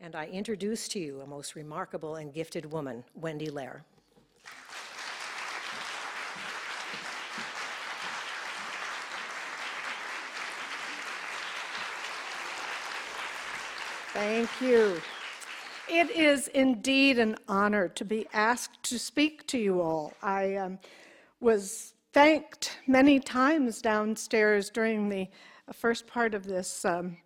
and I introduce to you a most remarkable and gifted woman, Wendy Lehr. Thank you. It is indeed an honor to be asked to speak to you all. I um, was thanked many times downstairs during the first part of this um,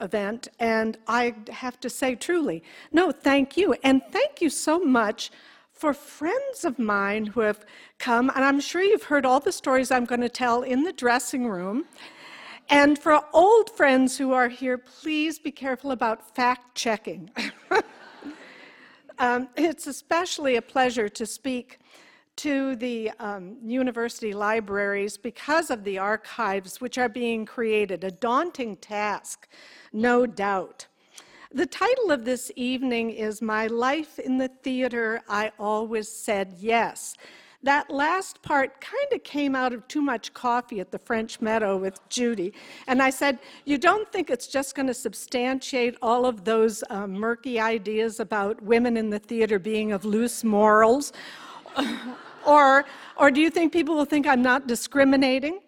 event, and I have to say truly, no, thank you. And thank you so much for friends of mine who have come, and I'm sure you've heard all the stories I'm going to tell in the dressing room. And for old friends who are here, please be careful about fact checking. um, it's especially a pleasure to speak to the um, university libraries because of the archives which are being created, a daunting task, no doubt. The title of this evening is My Life in the Theater, I Always Said Yes. That last part kind of came out of too much coffee at the French Meadow with Judy. And I said, You don't think it's just going to substantiate all of those uh, murky ideas about women in the theater being of loose morals? or, or do you think people will think I'm not discriminating?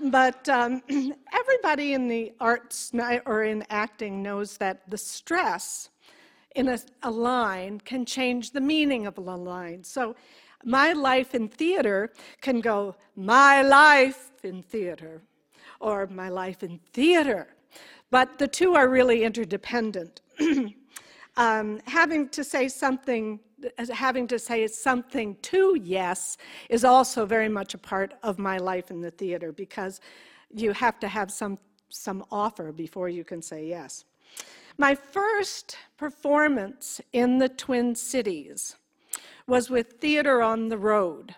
But um, everybody in the arts or in acting knows that the stress in a, a line can change the meaning of a line. So my life in theater can go, my life in theater, or my life in theater. But the two are really interdependent. um, having to say something having to say something to yes is also very much a part of my life in the theater because you have to have some some offer before you can say yes. My first performance in the Twin Cities was with Theater on the Road.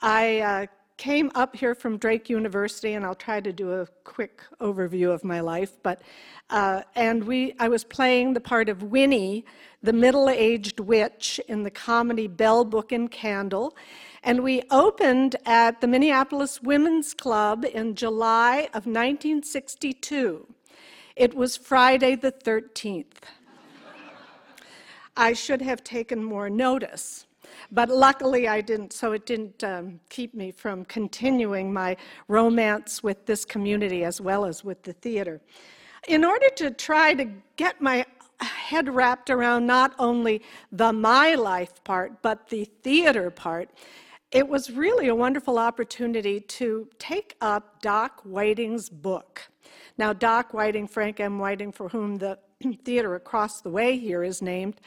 I uh, came up here from Drake University, and I'll try to do a quick overview of my life. But uh, and we, I was playing the part of Winnie, the middle-aged witch in the comedy Bell Book and Candle, and we opened at the Minneapolis Women's Club in July of 1962. It was Friday the 13th. I should have taken more notice. But luckily I didn't, so it didn't um, keep me from continuing my romance with this community as well as with the theater. In order to try to get my head wrapped around not only the my life part, but the theater part, it was really a wonderful opportunity to take up Doc Whiting's book. Now, Doc Whiting, Frank M. Whiting, for whom the theater across the way here is named,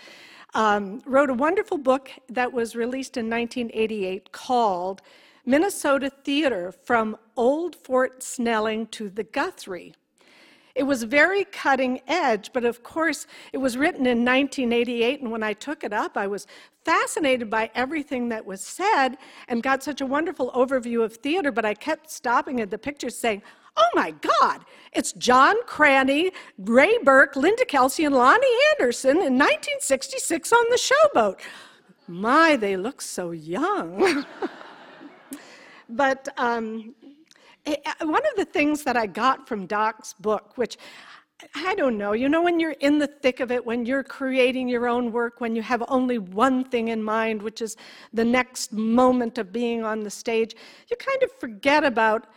um, wrote a wonderful book that was released in 1988 called Minnesota Theater from Old Fort Snelling to the Guthrie. It was very cutting edge, but of course, it was written in 1988, and when I took it up, I was fascinated by everything that was said and got such a wonderful overview of theater, but I kept stopping at the pictures saying, Oh my God, it's John Cranney, Ray Burke, Linda Kelsey, and Loni Anderson in 1966 on the showboat. My, they look so young. but um, eh, eh, one of the things that I got from Doc's book, which I don't know, you know, when you're in the thick of it, when you're creating your own work, when you have only one thing in mind, which is the next moment of being on the stage, you kind of forget about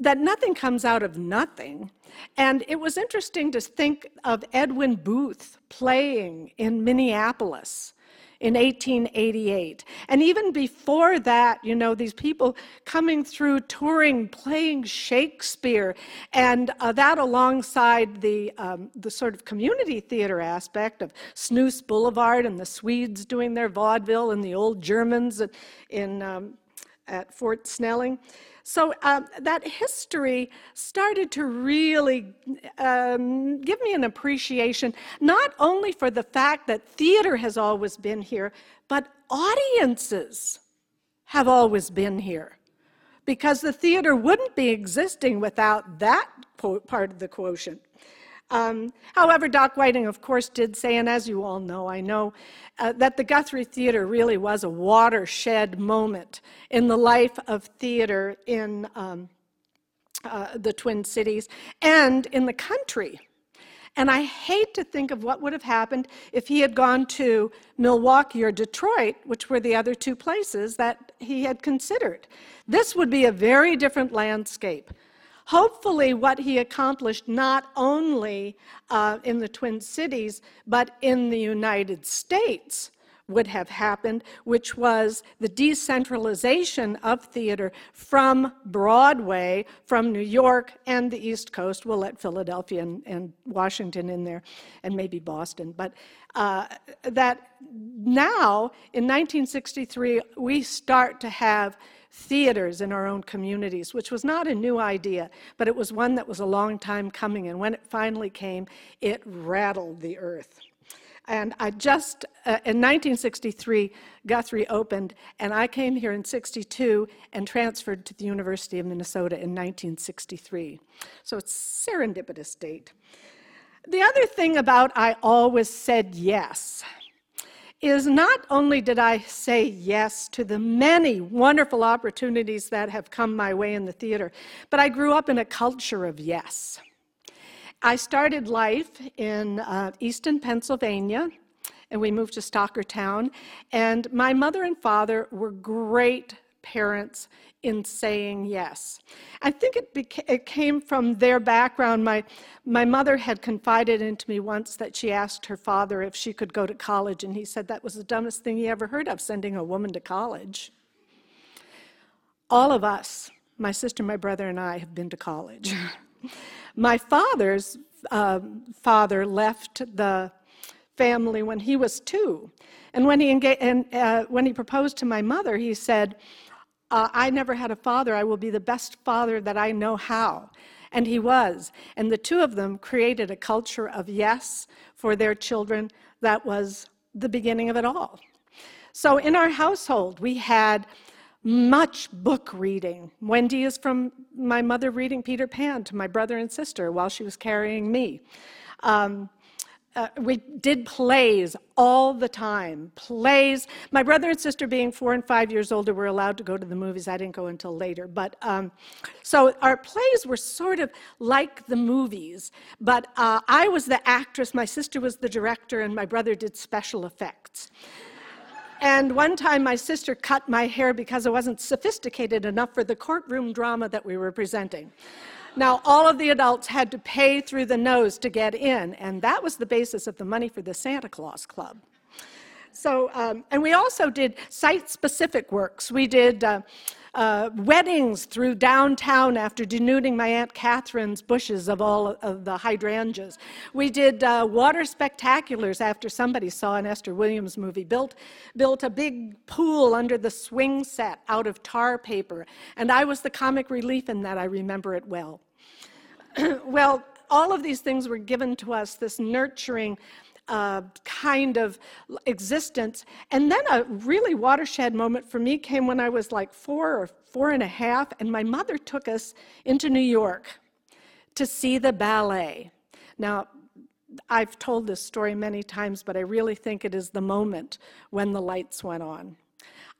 that nothing comes out of nothing. And it was interesting to think of Edwin Booth playing in Minneapolis in 1888. And even before that, you know, these people coming through touring, playing Shakespeare, and uh, that alongside the, um, the sort of community theater aspect of Snoose Boulevard and the Swedes doing their vaudeville and the old Germans in, um, at Fort Snelling. So um, that history started to really um, give me an appreciation, not only for the fact that theater has always been here, but audiences have always been here. Because the theater wouldn't be existing without that part of the quotient. Um, however, Doc Whiting, of course, did say, and as you all know, I know, uh, that the Guthrie Theater really was a watershed moment in the life of theater in um, uh, the Twin Cities and in the country. And I hate to think of what would have happened if he had gone to Milwaukee or Detroit, which were the other two places that he had considered. This would be a very different landscape. Hopefully, what he accomplished not only uh, in the Twin Cities, but in the United States would have happened, which was the decentralization of theater from Broadway, from New York and the East Coast. We'll let Philadelphia and, and Washington in there, and maybe Boston. But uh, that now, in 1963, we start to have theaters in our own communities, which was not a new idea, but it was one that was a long time coming. And when it finally came, it rattled the earth. And I just, uh, in 1963, Guthrie opened, and I came here in 62 and transferred to the University of Minnesota in 1963. So it's serendipitous date. The other thing about I always said yes is not only did I say yes to the many wonderful opportunities that have come my way in the theater, but I grew up in a culture of yes. I started life in uh, Easton, Pennsylvania, and we moved to Stockertown. And my mother and father were great parents in saying yes. I think it, beca- it came from their background. My, my mother had confided into me once that she asked her father if she could go to college, and he said that was the dumbest thing he ever heard of, sending a woman to college. All of us, my sister, my brother, and I, have been to college. my father's uh, father left the family when he was two. And when he, and, uh, when he proposed to my mother, he said, uh, I never had a father. I will be the best father that I know how. And he was. And the two of them created a culture of yes for their children that was the beginning of it all. So in our household, we had much book reading. Wendy is from my mother reading Peter Pan to my brother and sister while she was carrying me. Um, uh, we did plays all the time. Plays. My brother and sister, being four and five years older, were allowed to go to the movies. I didn't go until later. But um, so our plays were sort of like the movies. But uh, I was the actress, my sister was the director, and my brother did special effects. And one time my sister cut my hair because I wasn't sophisticated enough for the courtroom drama that we were presenting. Now, all of the adults had to pay through the nose to get in, and that was the basis of the money for the Santa Claus Club. So, um, and we also did site specific works. We did uh, uh, weddings through downtown after denuding my Aunt Catherine's bushes of all of the hydrangeas. We did uh, water spectaculars after somebody saw an Esther Williams movie, built, built a big pool under the swing set out of tar paper. And I was the comic relief in that, I remember it well. well, all of these things were given to us, this nurturing uh, kind of existence. And then a really watershed moment for me came when I was like four or four and a half, and my mother took us into New York to see the ballet. Now, I've told this story many times, but I really think it is the moment when the lights went on.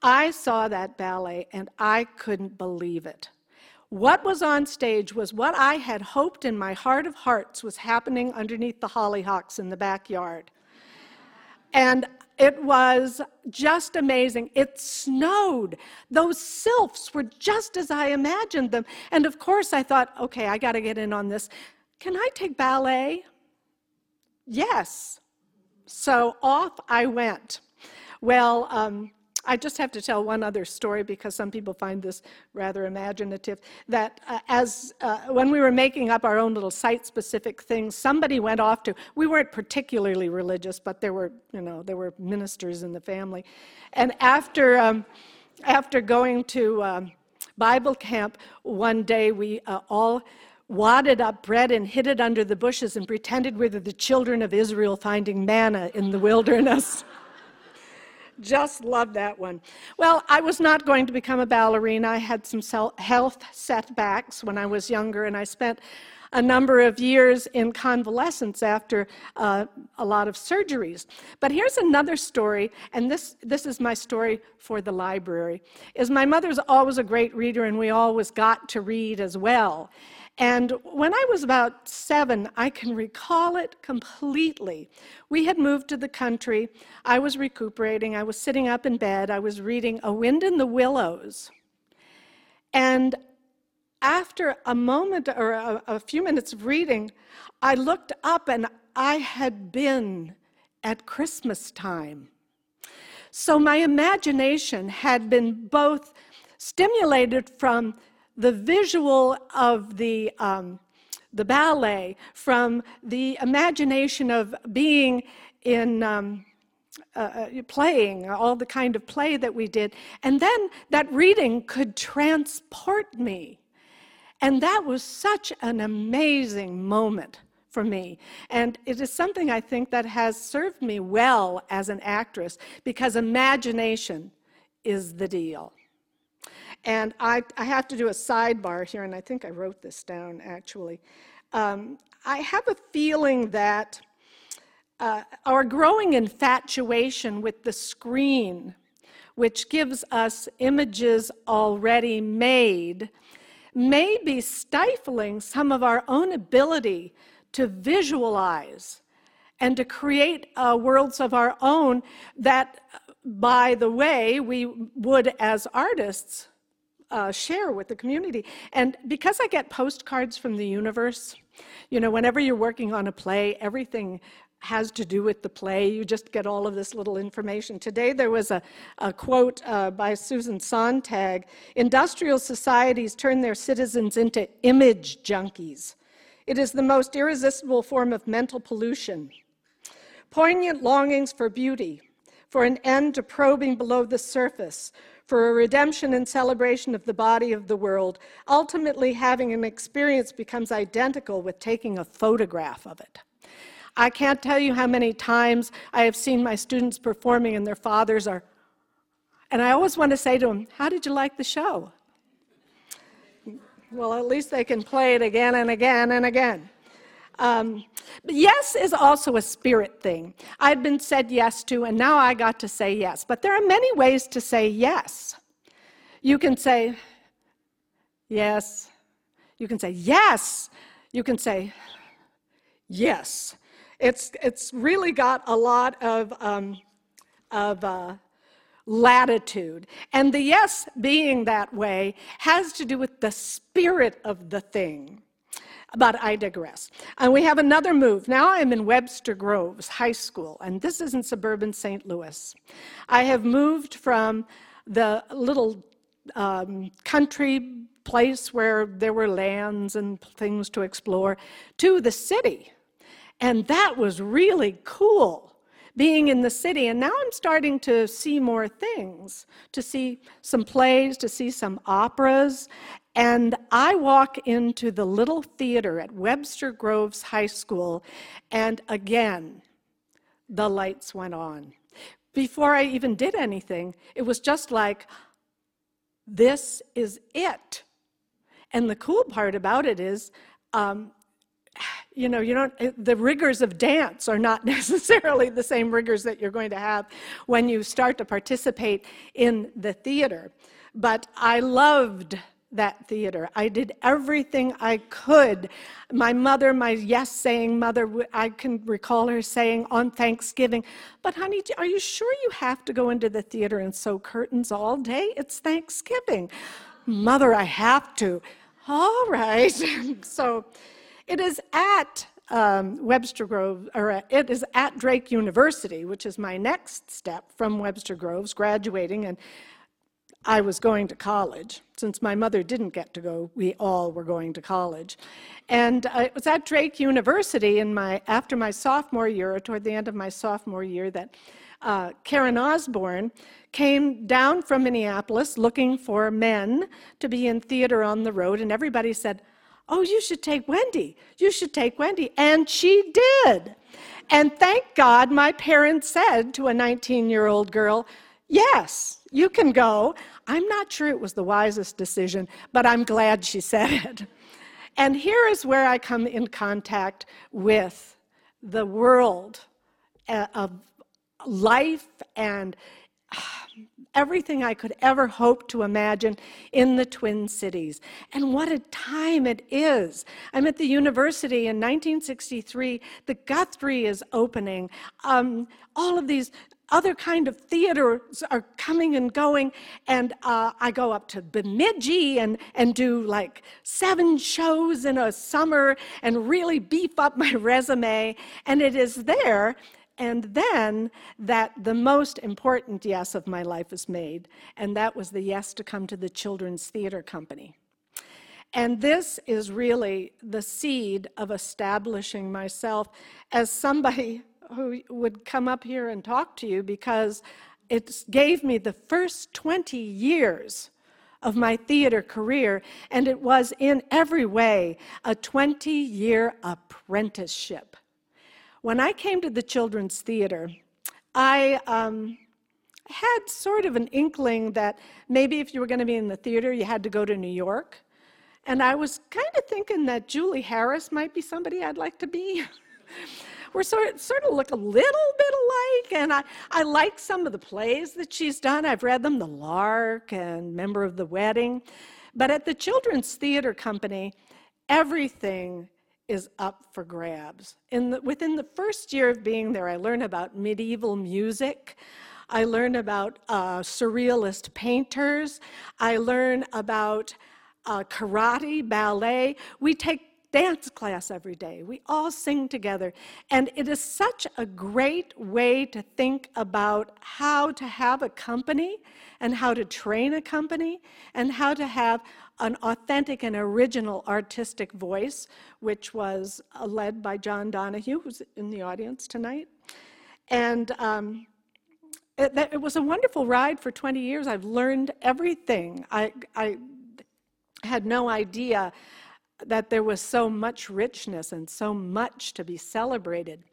I saw that ballet and I couldn't believe it. What was on stage was what I had hoped in my heart of hearts was happening underneath the hollyhocks in the backyard. And it was just amazing. It snowed. Those sylphs were just as I imagined them. And of course, I thought, okay, I got to get in on this. Can I take ballet? Yes. So off I went. Well, um, I just have to tell one other story because some people find this rather imaginative. That uh, as uh, when we were making up our own little site-specific things, somebody went off to. We weren't particularly religious, but there were, you know, there were ministers in the family, and after um, after going to um, Bible camp one day, we uh, all wadded up bread and hid it under the bushes and pretended we were the children of Israel finding manna in the wilderness. Just love that one. Well, I was not going to become a ballerina. I had some health setbacks when I was younger, and I spent a number of years in convalescence after uh, a lot of surgeries. But here's another story, and this, this is my story for the library, is my mother's always a great reader, and we always got to read as well. And when I was about seven, I can recall it completely. We had moved to the country. I was recuperating. I was sitting up in bed. I was reading A Wind in the Willows. And after a moment or a, a few minutes of reading, I looked up and I had been at Christmas time. So my imagination had been both stimulated from the visual of the, um, the ballet, from the imagination of being in um, uh, uh, playing, all the kind of play that we did. And then that reading could transport me. And that was such an amazing moment for me. And it is something I think that has served me well as an actress because imagination is the deal. And I, I have to do a sidebar here, and I think I wrote this down actually. Um, I have a feeling that uh, our growing infatuation with the screen, which gives us images already made, may be stifling some of our own ability to visualize and to create uh, worlds of our own that, by the way, we would as artists uh, share with the community. And because I get postcards from the universe, you know, whenever you're working on a play, everything has to do with the play. You just get all of this little information. Today there was a, a quote uh, by Susan Sontag Industrial societies turn their citizens into image junkies. It is the most irresistible form of mental pollution. Poignant longings for beauty, for an end to probing below the surface, for a redemption and celebration of the body of the world, ultimately having an experience becomes identical with taking a photograph of it. I can't tell you how many times I have seen my students performing and their fathers are, and I always want to say to them, How did you like the show? Well, at least they can play it again and again and again. Um, yes is also a spirit thing. I've been said yes to, and now I got to say yes. But there are many ways to say yes. You can say yes. You can say yes. You can say yes. It's, it's really got a lot of, um, of uh, latitude. And the yes being that way has to do with the spirit of the thing. But I digress. And we have another move. Now I'm in Webster Groves High School, and this is in suburban St. Louis. I have moved from the little um, country place where there were lands and things to explore to the city. And that was really cool being in the city. And now I'm starting to see more things, to see some plays, to see some operas. And I walk into the little theater at Webster Groves High School, and again, the lights went on. Before I even did anything, it was just like, this is it. And the cool part about it is, um, you know, you don't, the rigors of dance are not necessarily the same rigors that you're going to have when you start to participate in the theater. But I loved that theater. I did everything I could. My mother, my yes saying mother, I can recall her saying on Thanksgiving, But honey, are you sure you have to go into the theater and sew curtains all day? It's Thanksgiving. Mother, I have to. All right. so, it is at um, Webster Groves, or uh, it is at Drake University, which is my next step from Webster Groves, graduating, and I was going to college. Since my mother didn't get to go, we all were going to college. And uh, it was at Drake University in my, after my sophomore year, or toward the end of my sophomore year, that uh, Karen Osborne came down from Minneapolis looking for men to be in theater on the road, and everybody said, Oh, you should take Wendy. You should take Wendy. And she did. And thank God my parents said to a 19 year old girl, Yes, you can go. I'm not sure it was the wisest decision, but I'm glad she said it. And here is where I come in contact with the world uh, of life and everything I could ever hope to imagine in the Twin Cities. And what a time it is. I'm at the university in 1963. The Guthrie is opening. Um, all of these other kind of theaters are coming and going and uh, i go up to bemidji and, and do like seven shows in a summer and really beef up my resume and it is there and then that the most important yes of my life was made, and that was the yes to come to the Children's Theater Company. And this is really the seed of establishing myself as somebody who would come up here and talk to you because it gave me the first 20 years of my theater career, and it was in every way a 20 year apprenticeship. When I came to the Children's Theater, I um, had sort of an inkling that maybe if you were going to be in the theater, you had to go to New York. And I was kind of thinking that Julie Harris might be somebody I'd like to be. We're sort of, sort of look a little bit alike, and I, I like some of the plays that she's done. I've read them, The Lark and Member of the Wedding. But at the Children's Theater Company, everything is up for grabs. In the, within the first year of being there, I learned about medieval music. I learned about uh, surrealist painters. I learned about uh, karate, ballet. We take dance class every day. We all sing together. And it is such a great way to think about how to have a company and how to train a company and how to have an authentic and original artistic voice, which was uh, led by John Donahue, who's in the audience tonight. And um, it, it, was a wonderful ride for 20 years. I've learned everything. I, I had no idea that there was so much richness and so much to be celebrated.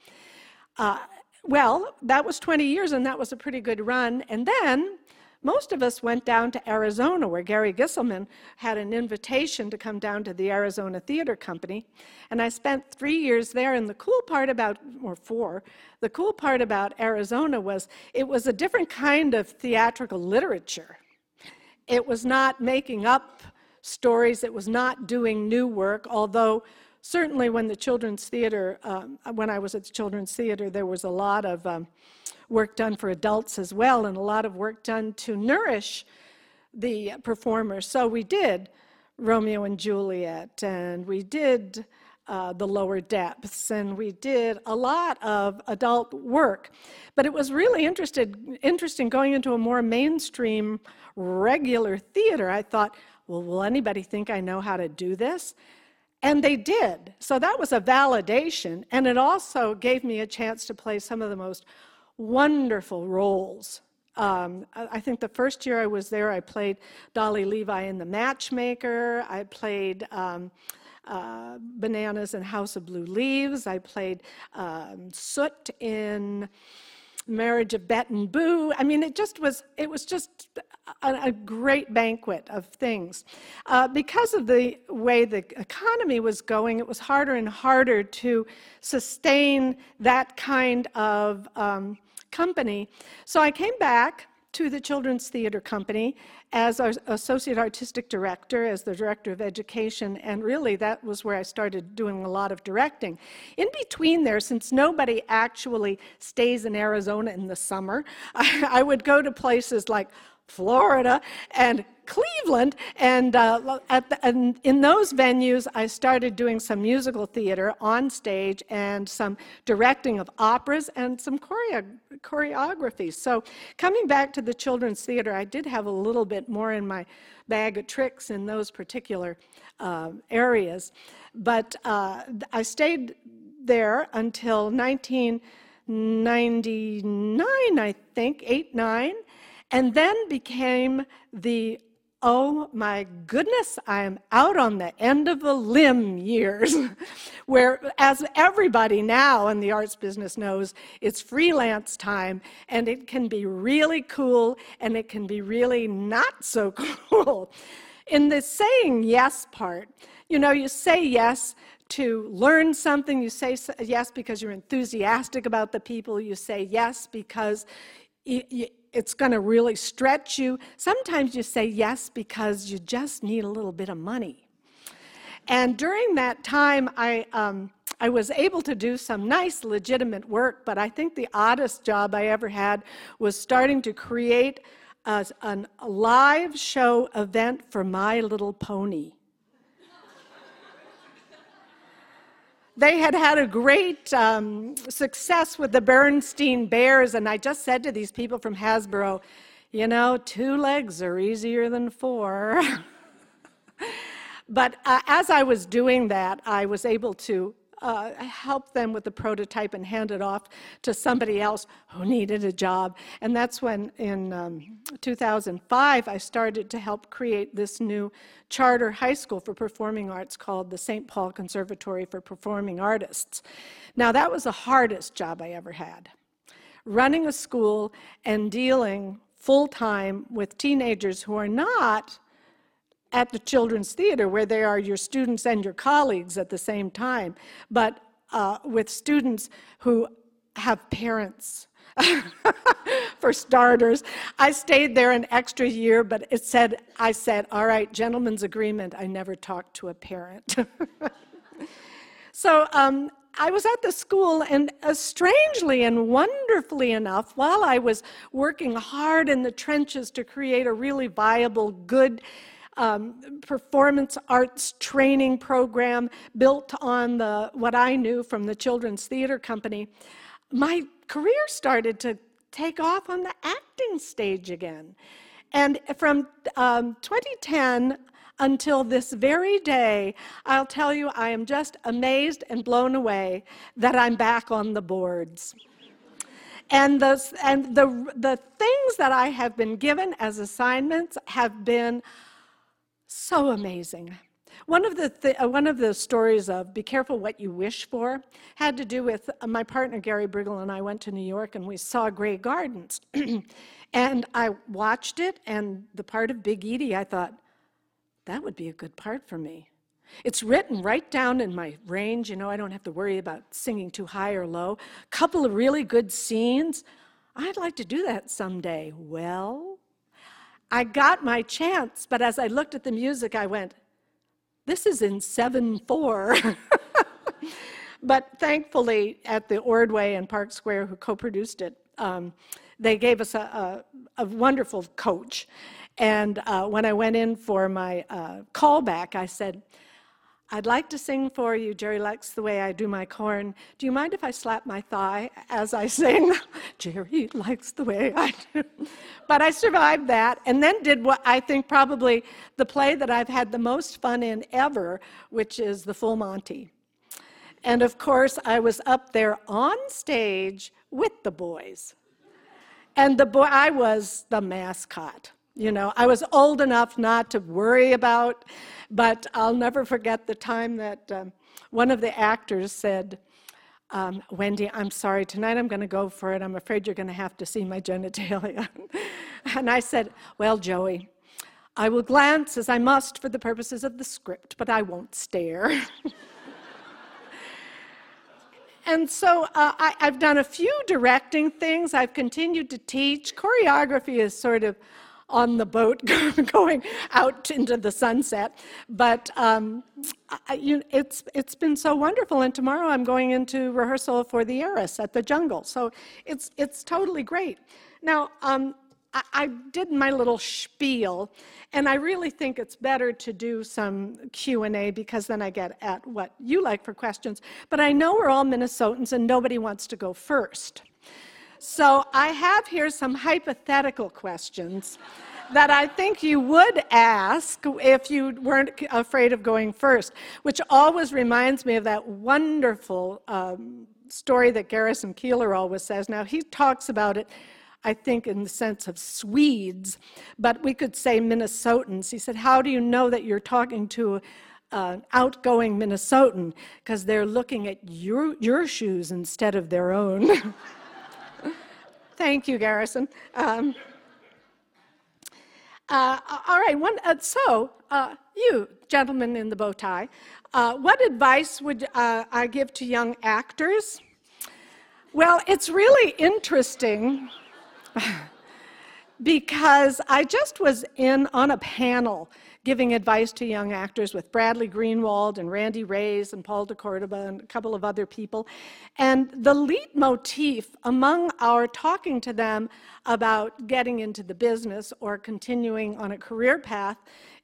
Uh, well, that was 20 years, and that was a pretty good run. And then most of us went down to Arizona, where Gary Gisselman had an invitation to come down to the Arizona Theater Company. And I spent three years there. And the cool part about, or four, the cool part about Arizona was it was a different kind of theatrical literature. It was not making up stories, it was not doing new work, although certainly when the Children's Theater, um, when I was at the Children's Theater, there was a lot of um, work done for adults as well, and a lot of work done to nourish the performers. So we did Romeo and Juliet, and we did uh, The Lower Depths, and we did a lot of adult work. But it was really interested, interesting going into a more mainstream, regular theater. I thought, well, will anybody think I know how to do this? And they did. So that was a validation. And it also gave me a chance to play some of the most wonderful roles. Um, I think the first year I was there, I played Dolly Levi in The Matchmaker. I played um, uh, Bananas in House of Blue Leaves. I played um, Soot in marriage of Bette and Boo. I mean, it just was, it was just a, great banquet of things. Uh, because of the way the economy was going, it was harder and harder to sustain that kind of um, company. So I came back to the Children's Theater Company as our associate artistic director, as the director of education, and really that was where I started doing a lot of directing. In between there, since nobody actually stays in Arizona in the summer, I, I would go to places like Florida and Cleveland. And, uh, the, and, in those venues, I started doing some musical theater on stage and some directing of operas and some choreo- choreography. So, coming back to the children's theater, I did have a little bit more in my bag of tricks in those particular uh, areas. But uh, I stayed there until 1999, I think, 8, 9 and then became the oh my goodness, I am out on the end of a limb years, where, as everybody now in the arts business knows, it's freelance time and it can be really cool and it can be really not so cool. In the saying yes part, You know, you say yes to learn something, you say yes because you're enthusiastic about the people, you say yes because it's going to really stretch you. Sometimes you say yes because you just need a little bit of money. And during that time, I, um, I was able to do some nice, legitimate work, but I think the oddest job I ever had was starting to create a, an, a live show event for My Little Pony. They had had a great um, success with the Bernstein Bears, and I just said to these people from Hasbro, you know, two legs are easier than four. but uh, as I was doing that, I was able to uh, help them with the prototype and hand it off to somebody else who needed a job. And that's when, in um, 2005, I started to help create this new charter high school for performing arts called the St. Paul Conservatory for Performing Artists. Now, that was the hardest job I ever had. Running a school and dealing full time with teenagers who are not at the Children's Theater, where they are your students and your colleagues at the same time, but uh, with students who have parents. For starters, I stayed there an extra year, but it said, I said, all right, gentlemen's agreement, I never talked to a parent. so um, I was at the school, and uh, strangely and wonderfully enough, while I was working hard in the trenches to create a really viable, good, um, performance arts training program built on the what I knew from the Children's Theater Company, my career started to take off on the acting stage again. And from um, 2010 until this very day, I'll tell you, I am just amazed and blown away that I'm back on the boards. And, the, and the, the things that I have been given as assignments have been so amazing. One of the th- uh, one of the stories of "Be careful what you wish for" had to do with uh, my partner Gary Briggle and I went to New York and we saw Grey Gardens, and I watched it and the part of Big Edie I thought that would be a good part for me. It's written right down in my range, you know. I don't have to worry about singing too high or low. Couple of really good scenes. I'd like to do that someday. Well, I got my chance, but as I looked at the music, I went, this is in 7 4. but thankfully, at the Ordway and Park Square, who co produced it, um, they gave us a, a, a wonderful coach. And uh, when I went in for my uh, callback, I said, I'd like to sing for you. Jerry likes the way I do my corn. Do you mind if I slap my thigh as I sing? Jerry likes the way I do. But I survived that and then did what I think probably the play that I've had the most fun in ever, which is The Full Monty. And of course, I was up there on stage with the boys. And the boy, I was the mascot. You know, I was old enough not to worry about, but I'll never forget the time that um, one of the actors said, um, Wendy, I'm sorry, tonight I'm going to go for it. I'm afraid you're going to have to see my genitalia. and I said, Well, Joey, I will glance as I must for the purposes of the script, but I won't stare. And so uh, I, have done a few directing things. I've continued to teach. Choreography is sort of on the boat going out into the sunset. But um, I, you, it's, it's been so wonderful. And tomorrow I'm going into rehearsal for The Heiress at the Jungle. So it's, it's totally great. Now, um, I, I did my little spiel, and I really think it's better to do some Q&A because then I get at what you like for questions. But I know we're all Minnesotans and nobody wants to go first. So I have here some hypothetical questions that I think you would ask if you weren't afraid of going first, which always reminds me of that wonderful um, story that Garrison Keillor always says. Now, he talks about it, I think, in the sense of Swedes, but we could say Minnesotans. He said, How do you know that you're talking to an outgoing Minnesotan? Because they're looking at your, your shoes instead of their own. Thank you, Garrison. Um, Uh, all right, one, uh, so uh, you, gentlemen in the bow tie, uh, what advice would uh, I give to young actors? Well, it's really interesting because I just was in on a panel giving advice to young actors with Bradley Greenwald and Randy Reyes and Paul DeCordova and a couple of other people. And the leitmotif among our talking to them about getting into the business or continuing on a career path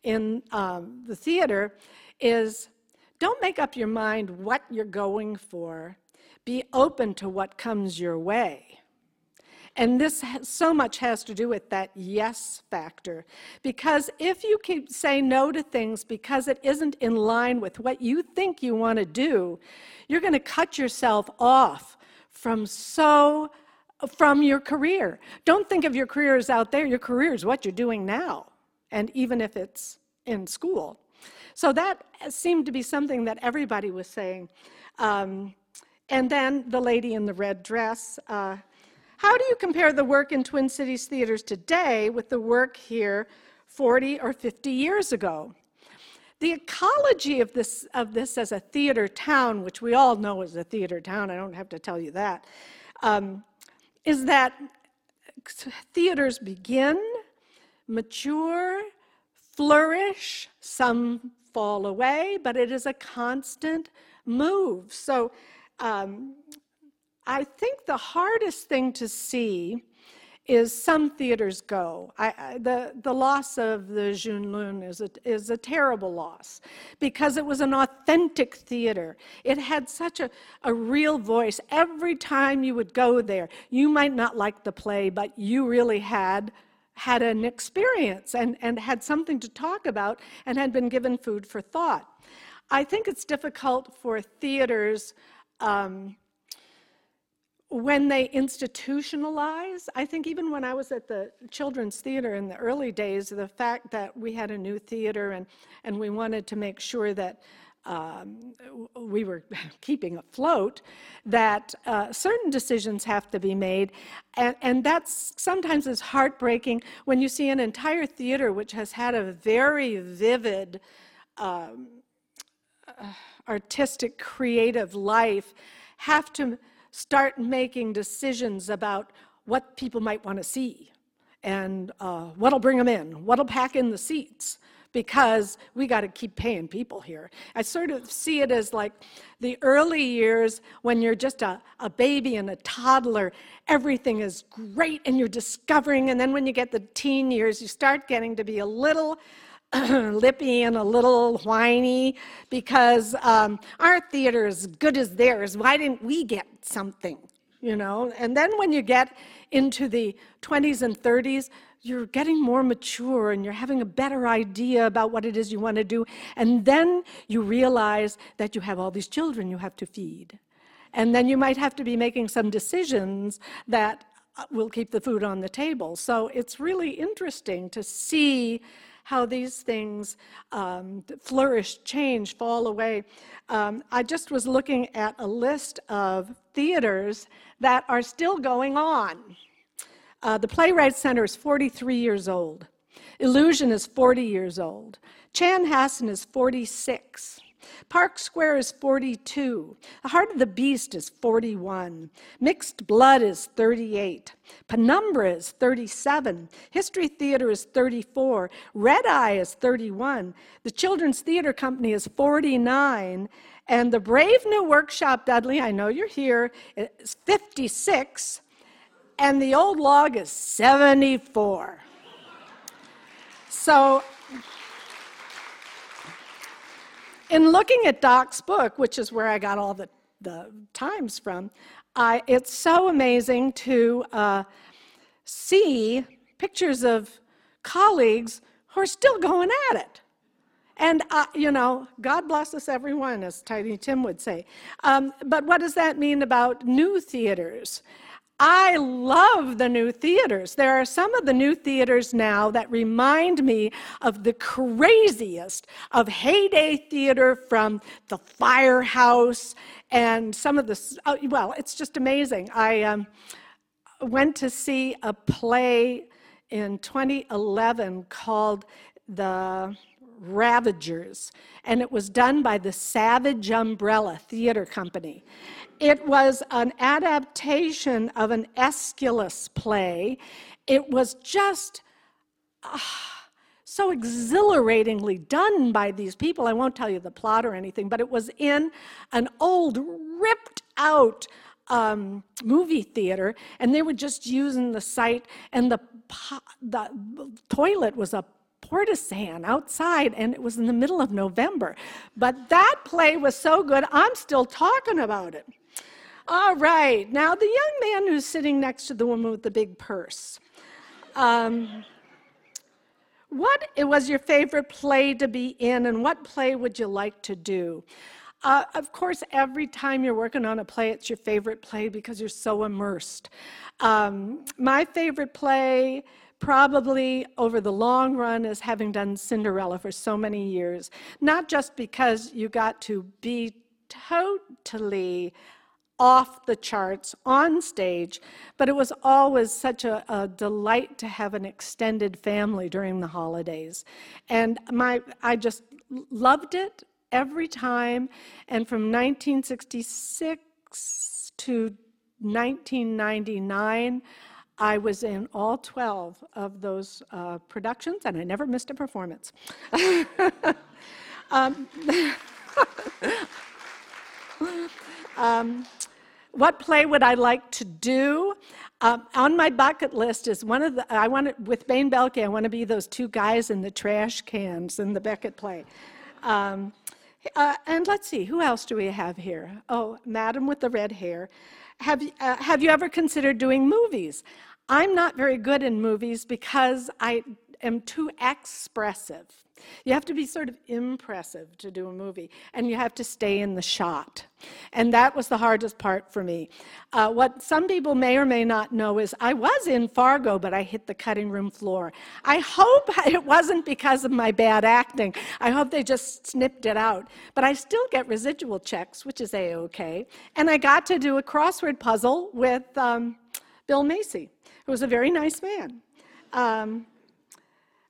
in um, the theater is don't make up your mind what you're going for. Be open to what comes your way. And this so much has to do with that yes factor. Because if you keep say no to things because it isn't in line with what you think you want to do, you're going to cut yourself off from so from your career. Don't think of your career as out there. Your career is what you're doing now. And even if it's in school. So that seemed to be something that everybody was saying. Um, and then the lady in the red dress. Uh, how do you compare the work in Twin Cities theaters today with the work here 40 or 50 years ago? The ecology of this, of this as a theater town, which we all know is a theater town, I don't have to tell you that, um, is that theaters begin, mature, flourish, some fall away, but it is a constant move. So um, I think the hardest thing to see is some theaters go. I, I, the, the loss of the Jeune Lune is a, is a terrible loss because it was an authentic theater. It had such a, a real voice. Every time you would go there, you might not like the play, but you really had had an experience and, and had something to talk about and had been given food for thought. I think it's difficult for theaters um, when they institutionalize, I think even when I was at the Children's Theater in the early days, the fact that we had a new theater and, and we wanted to make sure that um, we were keeping afloat, that uh, certain decisions have to be made. And, and that's sometimes is heartbreaking when you see an entire theater which has had a very vivid um, uh, artistic, creative life have to start making decisions about what people might want to see and uh, what'll bring them in, what'll pack in the seats, because we got to keep paying people here. I sort of see it as like the early years when you're just a, a baby and a toddler, everything is great and you're discovering, and then when you get the teen years, you start getting to be a little lippy and a little whiny because um, our theater is good as theirs. Why didn't we get something? You know, and then when you get into the 20s and 30s, you're getting more mature and you're having a better idea about what it is you want to do. And then you realize that you have all these children you have to feed. And then you might have to be making some decisions that uh, will keep the food on the table. So it's really interesting to see how these things um, flourish, change, fall away. Um, I just was looking at a list of theaters that are still going on. Uh, the Playwright Center is 43 years old. Illusion is 40 years old. Chanhassen is 46. Park Square is 42. The Heart of the Beast is 41. Mixed Blood is 38. Penumbra is 37. History Theater is 34. Red Eye is 31. The Children's Theater Company is 49. And the Brave New Workshop, Dudley, I know you're here, is 56. And the old log is 74. So in looking at Doc's book, which is where I got all the, the times from, I, it's so amazing to uh, see pictures of colleagues who are still going at it. And, uh, you know, God bless us everyone, as Tiny Tim would say. Um, but what does that mean about new theaters? I love the new theaters. There are some of the new theaters now that remind me of the craziest of heyday theater from the Firehouse and some of the, uh, well, it's just amazing. I um, went to see a play in 2011 called The Ravagers, and it was done by the Savage Umbrella Theater Company. It was an adaptation of an Aeschylus play. It was just so exhilaratingly done by these people. I won't tell you the plot or anything, but it was in an old, ripped out um, movie theater, and they were just using the site, and the, the toilet was a portisan outside, and it was in the middle of November. But that play was so good, I'm still talking about it. All right, now the young man who's sitting next to the woman with the big purse. Um, what was your favorite play to be in, and what play would you like to do? Uh, of course, every time you're working on a play, it's your favorite play because you're so immersed. Um, my favorite play, probably over the long run, as having done Cinderella for so many years. Not just because you got to be totally off the charts on stage, but it was always such a, a, delight to have an extended family during the holidays. And my, I just loved it every time. And from 1966 to 1999, I was in all 12 of those uh, productions, and I never missed a performance. um, um, what play would I like to do? Um, on my bucket list is one of the, I want to, with Bain Boehlke, I want to be those two guys in the trash cans in the Beckett play. Um, uh, and let's see, who else do we have here? Oh, Madam with the red hair. Have, uh, have you ever considered doing movies? I'm not very good in movies because I am too expressive. You have to be sort of impressive to do a movie, and you have to stay in the shot. And that was the hardest part for me. Uh, what some people may or may not know is I was in Fargo, but I hit the cutting room floor. I hope it wasn't because of my bad acting. I hope they just snipped it out. But I still get residual checks, which is A OK. And I got to do a crossword puzzle with um, Bill Macy, who was a very nice man. Um,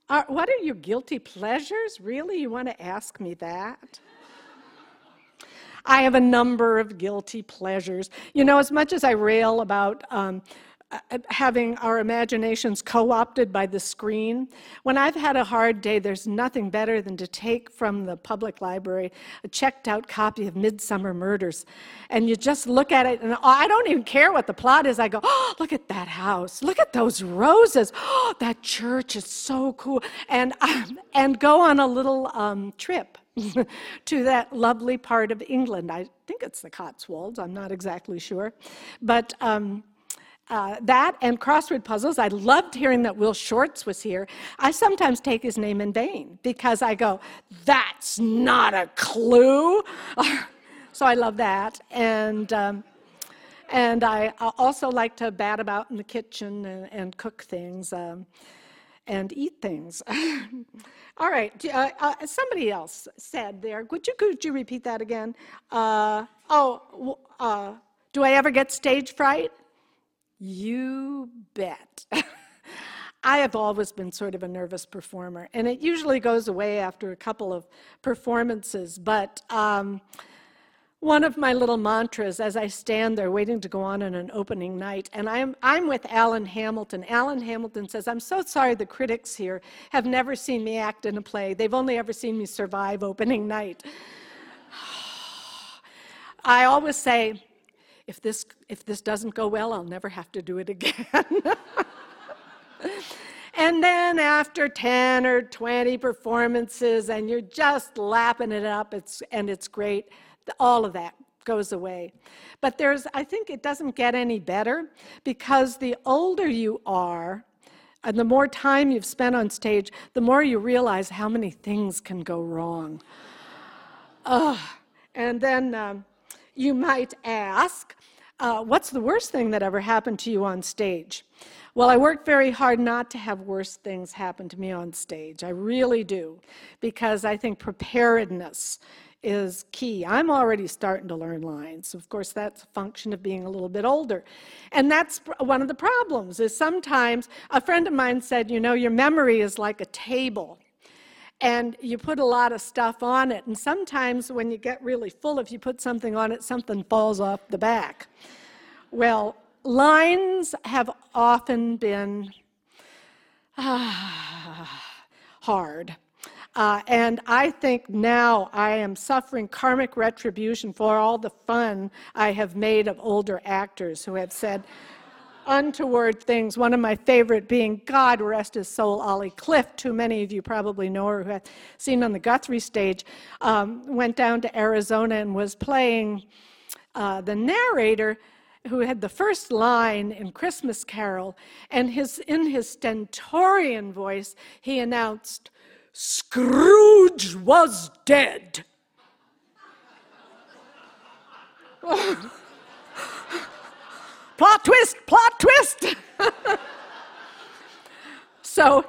are, what are your guilty pleasures? Really? You want to ask me that? I have a number of guilty pleasures. You know, as much as I rail about um, having our imaginations co opted by the screen. When I've had a hard day, there's nothing better than to take from the public library a checked out copy of Midsomer Murders. And you just look at it, and I don't even care what the plot is. I go, oh, look at that house. Look at those roses. Oh, that church is so cool. And, um, and go on a little um, trip. to that lovely part of England. I think it's the Cotswolds, I'm not exactly sure. But um, uh, that and crossword puzzles. I loved hearing that Will Shortz was here. I sometimes take his name in vain because I go, that's not a clue. so I love that. And, um, and I also like to bat about in the kitchen and, and cook things um, and eat things. All right, uh, uh, somebody else said there, would you, could you repeat that again? Uh, oh, uh, do I ever get stage fright? You bet. I have always been sort of a nervous performer, and it usually goes away after a couple of performances. But um, one of my little mantras as I stand there waiting to go on in an opening night, and I'm, I'm with Alan Hamilton. Alan Hamilton says, I'm so sorry the critics here have never seen me act in a play. They've only ever seen me survive opening night. I always say, if this, if this doesn't go well, I'll never have to do it again. and then after 10 or 20 performances and you're just lapping it up it's, and it's great, all of that goes away. But there's, I think it doesn't get any better because the older you are, and the more time you've spent on stage, the more you realize how many things can go wrong. Ugh. And then um, you might ask, uh, what's the worst thing that ever happened to you on stage? Well, I work very hard not to have worse things happen to me on stage. I really do, because I think preparedness is key. I'm already starting to learn lines. Of course, that's a function of being a little bit older. And that's one of the problems is sometimes a friend of mine said, you know, your memory is like a table and you put a lot of stuff on it. And sometimes when you get really full, if you put something on it, something falls off the back. Well, lines have often been hard. Uh, and I think now I am suffering karmic retribution for all the fun I have made of older actors who have said untoward things. One of my favorite being God rest his soul, Ollie Cliff, who many of you probably know or who have seen on the Guthrie stage, um, went down to Arizona and was playing uh, the narrator who had the first line in Christmas Carol, and his, in his stentorian voice, he announced, Scrooge was dead. plot twist, plot twist. so,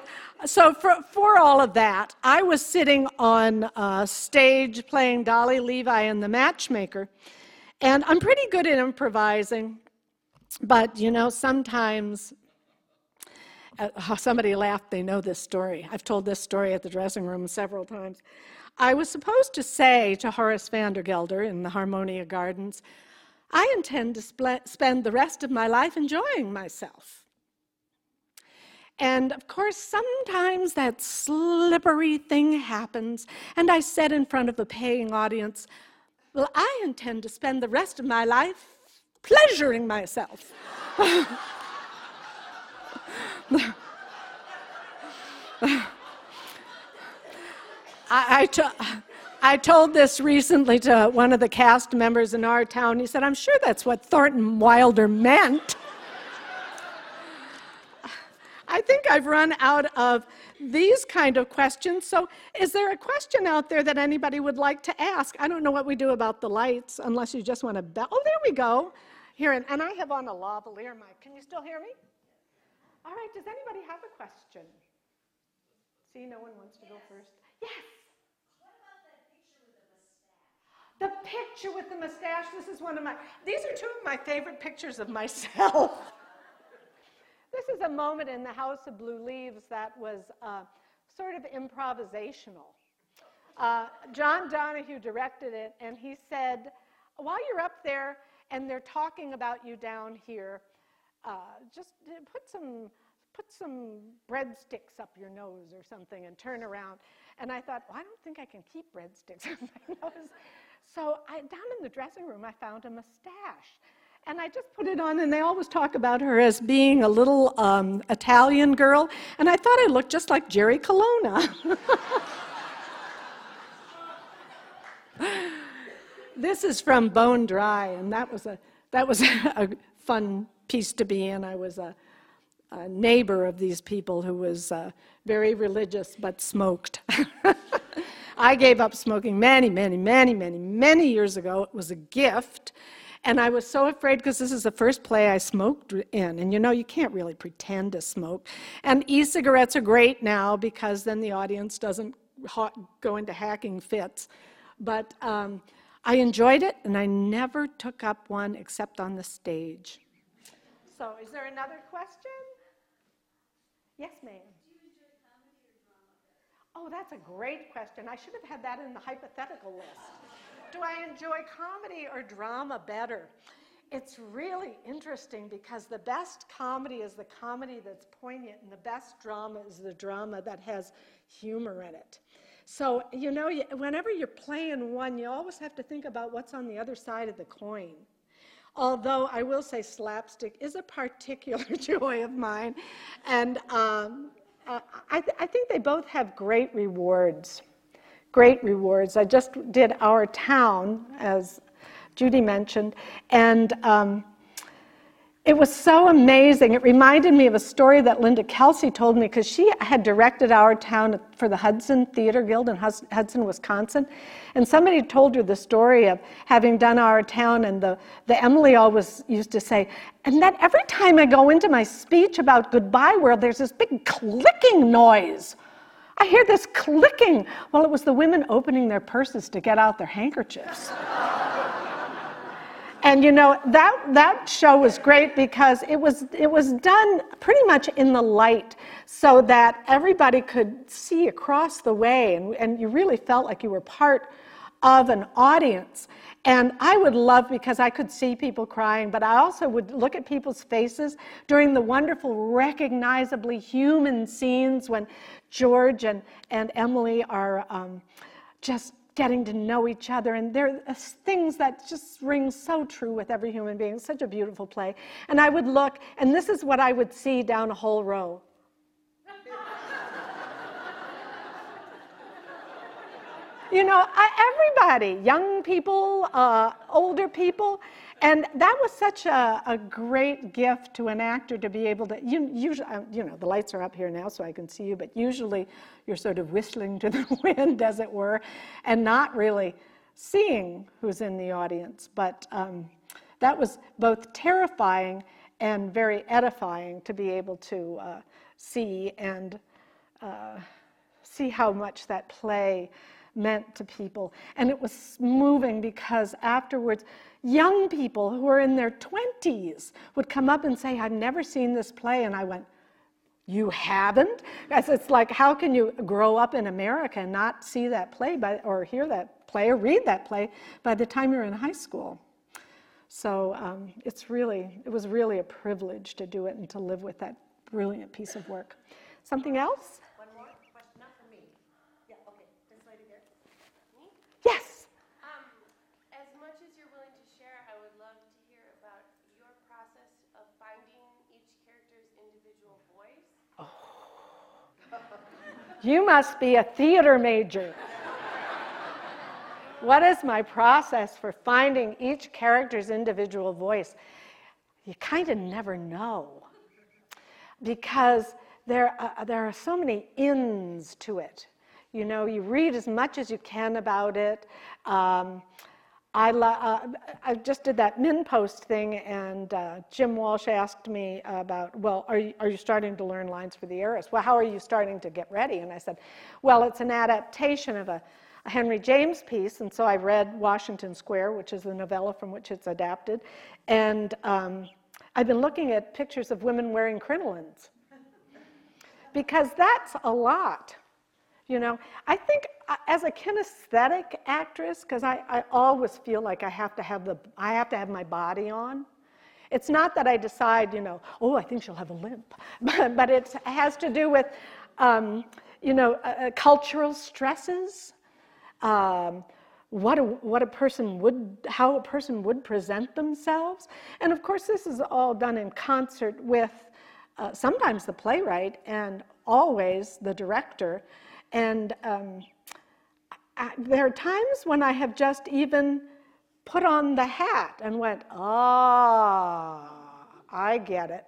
so for, for all of that, I was sitting on a stage playing Dolly Levi and the Matchmaker, and I'm pretty good at improvising, but you know, sometimes uh, somebody laughed, they know this story. I've told this story at the dressing room several times. I was supposed to say to Horace Vandergelder in the Harmonia Gardens, I intend to sp- spend the rest of my life enjoying myself. And of course, sometimes that slippery thing happens, and I said in front of a paying audience, Well, I intend to spend the rest of my life pleasuring myself. I, I, told this recently to one of the cast members in our town. He said, I'm sure that's what Thornton Wilder meant. I think I've run out of these kind of questions. So, is there a question out there that anybody would like to ask? I don't know what we do about the lights unless you just want to bell. Oh, there we go. Here, and, and I have on a lavalier mic. Can you still hear me? All right, does anybody have a question? See, no one wants to go first. Yes. The picture with the mustache. This is one of my, these are two of my favorite pictures of myself. this is a moment in the House of Blue Leaves that was uh, sort of improvisational. Uh, John Donahue directed it, and he said, while you're up there and they're talking about you down here, uh, just put some put some breadsticks up your nose or something and turn around. And I thought, well, I don't think I can keep breadsticks up my nose. So I, down in the dressing room, I found a mustache. And I just put it on, and they always talk about her as being a little um, Italian girl. And I thought I looked just like Jerry Colonna. this is from Bone Dry, and that was a, that was a fun piece to be in. I was a, a neighbor of these people who was uh, very religious but smoked. I gave up smoking many, many, many, many, many years ago. It was a gift. And I was so afraid because this is the first play I smoked in. And you know, you can't really pretend to smoke. And e cigarettes are great now because then the audience doesn't go into hacking fits. But um, I enjoyed it and I never took up one except on the stage. So, is there another question? Yes, ma'am. Oh, that's a great question. I should have had that in the hypothetical list. Do I enjoy comedy or drama better? It's really interesting because the best comedy is the comedy that's poignant, and the best drama is the drama that has humor in it. So, you know, whenever you're playing one, you always have to think about what's on the other side of the coin. Although I will say slapstick is a particular joy of mine. And um, uh, I, th- I, think they both have great rewards. Great rewards. I just did Our Town, as Judy mentioned, and um, it was so amazing. It reminded me of a story that Linda Kelsey told me because she had directed Our Town for the Hudson Theater Guild in Hudson, Wisconsin. And somebody told her the story of having done Our Town, and the, the Emily always used to say, and that every time I go into my speech about Goodbye World, there's this big clicking noise. I hear this clicking. Well, it was the women opening their purses to get out their handkerchiefs. and you know that that show was great because it was it was done pretty much in the light so that everybody could see across the way and, and you really felt like you were part of an audience. And I would love because I could see people crying, but I also would look at people's faces during the wonderful, recognizably human scenes when George and, and Emily are um, just getting to know each other. And there are things that just ring so true with every human being. Such a beautiful play. And I would look, and this is what I would see down a whole row. you know, everybody, young people, uh, older people. And that was such a, a, great gift to an actor to be able to, you, usually, uh, you know, the lights are up here now so I can see you, but usually you're sort of whistling to the wind, as it were, and not really seeing who's in the audience. But um, that was both terrifying and very edifying to be able to uh, see and uh, see how much that play meant to people. And it was moving because afterwards, young people who were in their 20s would come up and say, I've never seen this play. And I went, You haven't? It's like, how can you grow up in America and not see that play by, or hear that play or read that play by the time you're in high school? So um, it's really, it was really a privilege to do it and to live with that brilliant piece of work. Something else? Yes. Um, as much as you're willing to share, I would love to hear about your process of finding each character's individual voice. Oh. You must be a theater major. what is my process for finding each character's individual voice? You kind of never know because there, uh, there are so many ins to it. You know, you read as much as you can about it. Um, I, uh, I just did that MinnPost thing, and uh, Jim Walsh asked me about, well, are you, are you starting to learn lines for the heiress? Well, how are you starting to get ready? And I said, well, it's an adaptation of a, a Henry James piece, and so I read Washington Square, which is the novella from which it's adapted, and um, I've been looking at pictures of women wearing crinolines because that's a lot. You know, I think as a kinesthetic actress, because I, I always feel like I have to have the I have to have my body on. It's not that I decide, you know, oh, I think she'll have a limp, but, it has to do with, um, you know, uh, uh, cultural stresses, um, what a, what a person would, how a person would present themselves, and of course, this is all done in concert with uh, sometimes the playwright and always the director. And um, There are times when I have just even put on the hat and went, ah, I get it.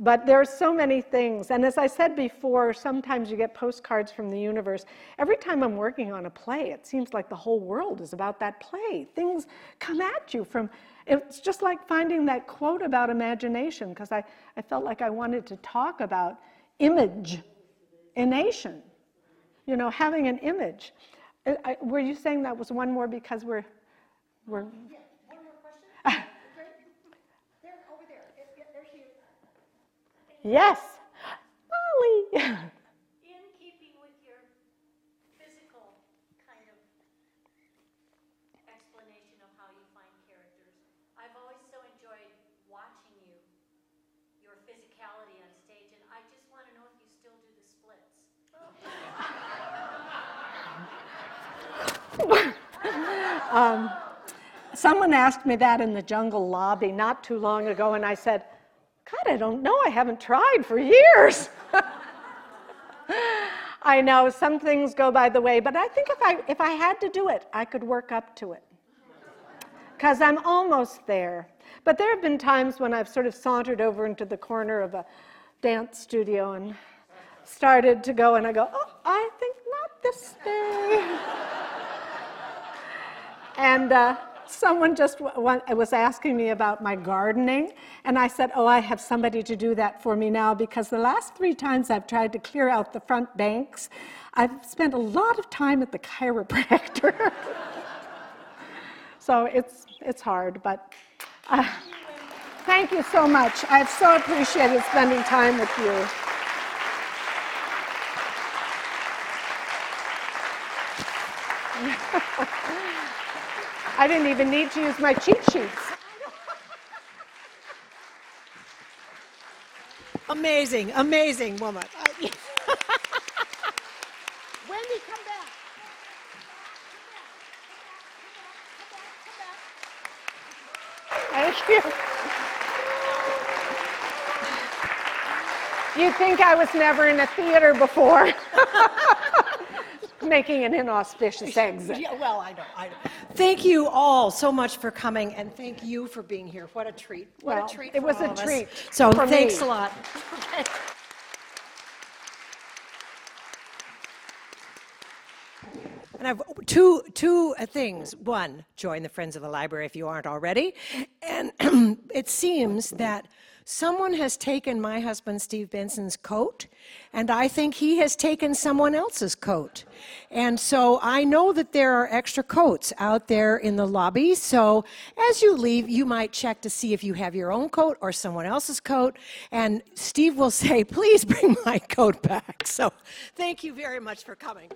But there are so many things. And as I said before, sometimes you get postcards from the universe. Every time I'm working on a play, it seems like the whole world is about that play. Things come at you from, it's just like finding that quote about imagination, because I, I felt like I wanted to talk about image ination you know, having an image. I, I, were you saying that was one more because we're, we're. Yeah, one more question. there, over there. there she is. Yes. Molly. In keeping with your physical kind of explanation of how you find characters, I've always so enjoyed watching you, your physicality on stage, and I just want to know if you still do the splits. um, someone asked me that in the jungle lobby not too long ago, and I said, God, I don't know. I haven't tried for years. I know some things go by the way, but I think if I, if I had to do it, I could work up to it. Because I'm almost there. But there have been times when I've sort of sauntered over into the corner of a dance studio and started to go, and I go, oh, I think not this day. And uh, Someone just was asking me about my gardening, and I said, Oh, I have somebody to do that for me now because the last three times I've tried to clear out the front banks, I've spent a lot of time at the chiropractor. so it's, it's hard, but uh, thank you so much. I've so appreciated spending time with you. I didn't even need to use my cheat sheets. Amazing, amazing woman. I- Wendy, come back. Thank you. You think I was never in a theater before? Making an inauspicious exit. Yeah, well, I know, I know. Thank you all so much for coming, and thank you for being here. What a treat. What Well, a treat it was a treat So for thanks me. a lot. And I've two two uh, things. One, join the Friends of the Library if you aren't already. And it seems that someone has taken my husband Steve Benson's coat, and I think he has taken someone else's coat. And so I know that there are extra coats out there in the lobby. So as you leave, you might check to see if you have your own coat or someone else's coat. And Steve will say, "Please bring my coat back." So thank you very much for coming.